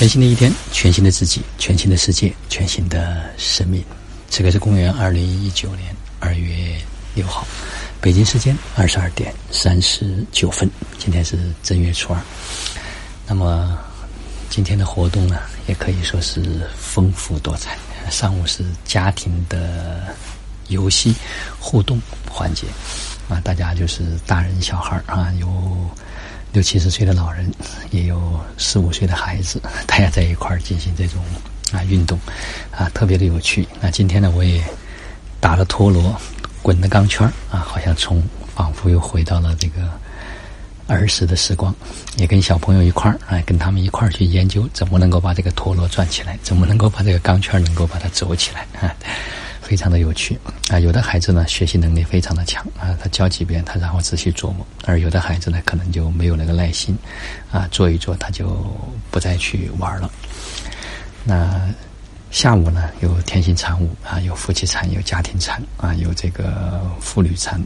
全新的一天，全新的自己，全新的世界，全新的生命。这个是公元二零一九年二月六号，北京时间二十二点三十九分。今天是正月初二。那么今天的活动呢，也可以说是丰富多彩。上午是家庭的游戏互动环节啊，大家就是大人小孩啊，有。六七十岁的老人，也有四五岁的孩子，大家在一块儿进行这种啊运动，啊特别的有趣。那今天呢，我也打了陀螺，滚了钢圈啊，好像从仿佛又回到了这个儿时的时光，也跟小朋友一块儿啊，跟他们一块儿去研究怎么能够把这个陀螺转起来，怎么能够把这个钢圈能够把它走起来啊。非常的有趣啊！有的孩子呢，学习能力非常的强啊，他教几遍，他然后仔细琢磨；而有的孩子呢，可能就没有那个耐心啊，做一做他就不再去玩了。那下午呢，有天性禅舞啊，有夫妻禅，有家庭禅啊，有这个父女禅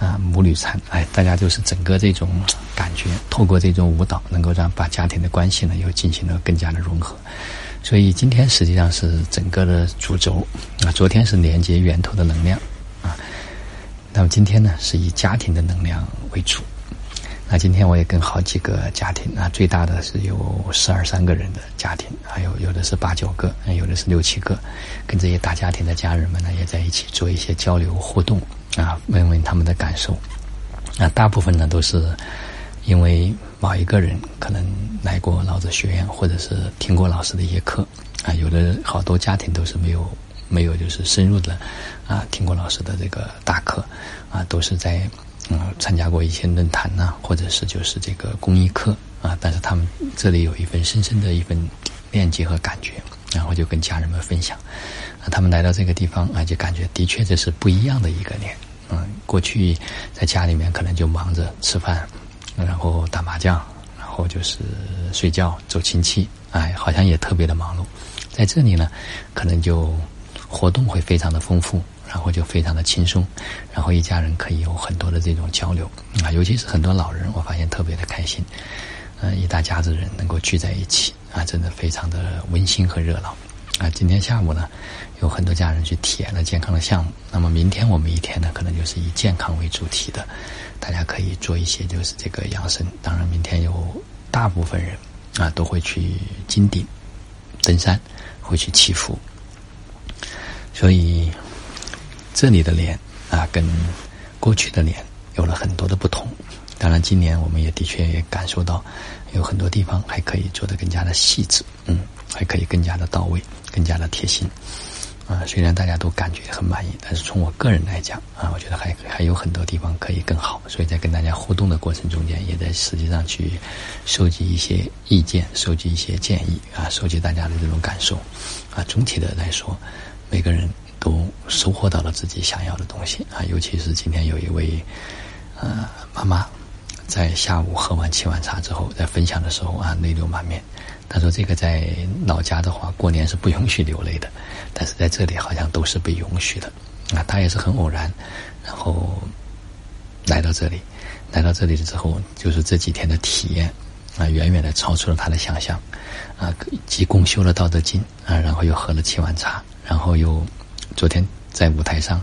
啊，母女禅。哎，大家就是整个这种感觉，透过这种舞蹈，能够让把家庭的关系呢，又进行了更加的融合。所以今天实际上是整个的主轴啊，昨天是连接源头的能量啊，那么今天呢是以家庭的能量为主。那今天我也跟好几个家庭啊，最大的是有十二三个人的家庭，还有有的是八九个，有的是六七个，跟这些大家庭的家人们呢也在一起做一些交流互动啊，问问他们的感受。啊，大部分呢都是。因为某一个人可能来过老子学院，或者是听过老师的一些课，啊，有的好多家庭都是没有没有就是深入的啊听过老师的这个大课，啊，都是在嗯参加过一些论坛呐，或者是就是这个公益课啊，但是他们这里有一份深深的一份链接和感觉，然后就跟家人们分享，啊，他们来到这个地方啊，就感觉的确这是不一样的一个年，嗯，过去在家里面可能就忙着吃饭。然后打麻将，然后就是睡觉、走亲戚，哎，好像也特别的忙碌。在这里呢，可能就活动会非常的丰富，然后就非常的轻松，然后一家人可以有很多的这种交流啊，尤其是很多老人，我发现特别的开心。嗯，一大家子人能够聚在一起啊，真的非常的温馨和热闹。啊，今天下午呢，有很多家人去体验了健康的项目。那么明天我们一天呢，可能就是以健康为主题的，大家可以做一些就是这个养生。当然，明天有大部分人啊都会去金顶登山，会去祈福。所以这里的脸啊，跟过去的脸有了很多的不同。当然，今年我们也的确也感受到有很多地方还可以做得更加的细致，嗯。还可以更加的到位，更加的贴心，啊，虽然大家都感觉很满意，但是从我个人来讲，啊，我觉得还还有很多地方可以更好，所以在跟大家互动的过程中间，也在实际上去收集一些意见，收集一些建议，啊，收集大家的这种感受，啊，总体的来说，每个人都收获到了自己想要的东西，啊，尤其是今天有一位，呃，妈妈在下午喝完七碗茶之后，在分享的时候啊，泪流满面。他说：“这个在老家的话，过年是不允许流泪的，但是在这里好像都是被允许的。啊，他也是很偶然，然后来到这里，来到这里之后，就是这几天的体验啊，远远的超出了他的想象。啊，既共修了《道德经》啊，然后又喝了七碗茶，然后又昨天在舞台上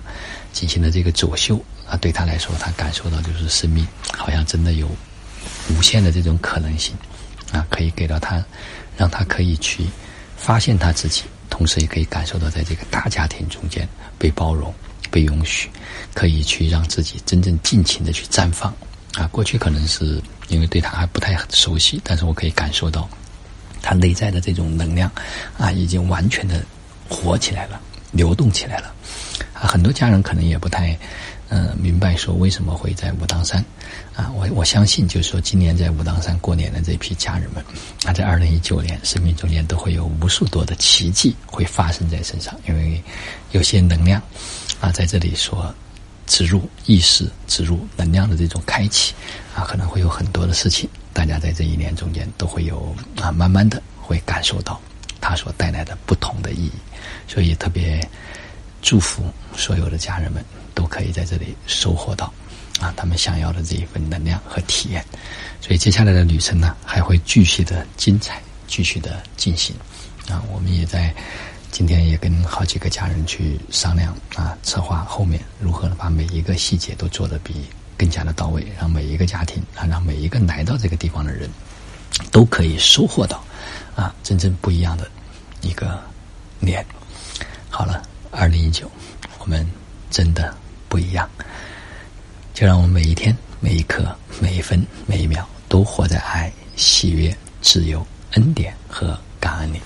进行了这个走秀啊，对他来说，他感受到就是生命好像真的有无限的这种可能性。”啊，可以给到他，让他可以去发现他自己，同时也可以感受到在这个大家庭中间被包容、被允许，可以去让自己真正尽情的去绽放。啊，过去可能是因为对他还不太熟悉，但是我可以感受到他内在的这种能量，啊，已经完全的活起来了，流动起来了。很多家人可能也不太。嗯，明白说为什么会在武当山，啊，我我相信就是说今年在武当山过年的这批家人们，啊，在二零一九年生命中间都会有无数多的奇迹会发生在身上，因为有些能量，啊，在这里说植入意识、植入能量的这种开启，啊，可能会有很多的事情，大家在这一年中间都会有啊，慢慢的会感受到它所带来的不同的意义，所以特别祝福所有的家人们。都可以在这里收获到，啊，他们想要的这一份能量和体验。所以接下来的旅程呢，还会继续的精彩，继续的进行。啊，我们也在今天也跟好几个家人去商量啊，策划后面如何把每一个细节都做得比更加的到位，让每一个家庭啊，让每一个来到这个地方的人都可以收获到啊真正不一样的一个年。好了，二零一九，我们真的不一样，就让我们每一天、每一刻、每一分、每一秒都活在爱、喜悦、自由、恩典和感恩里。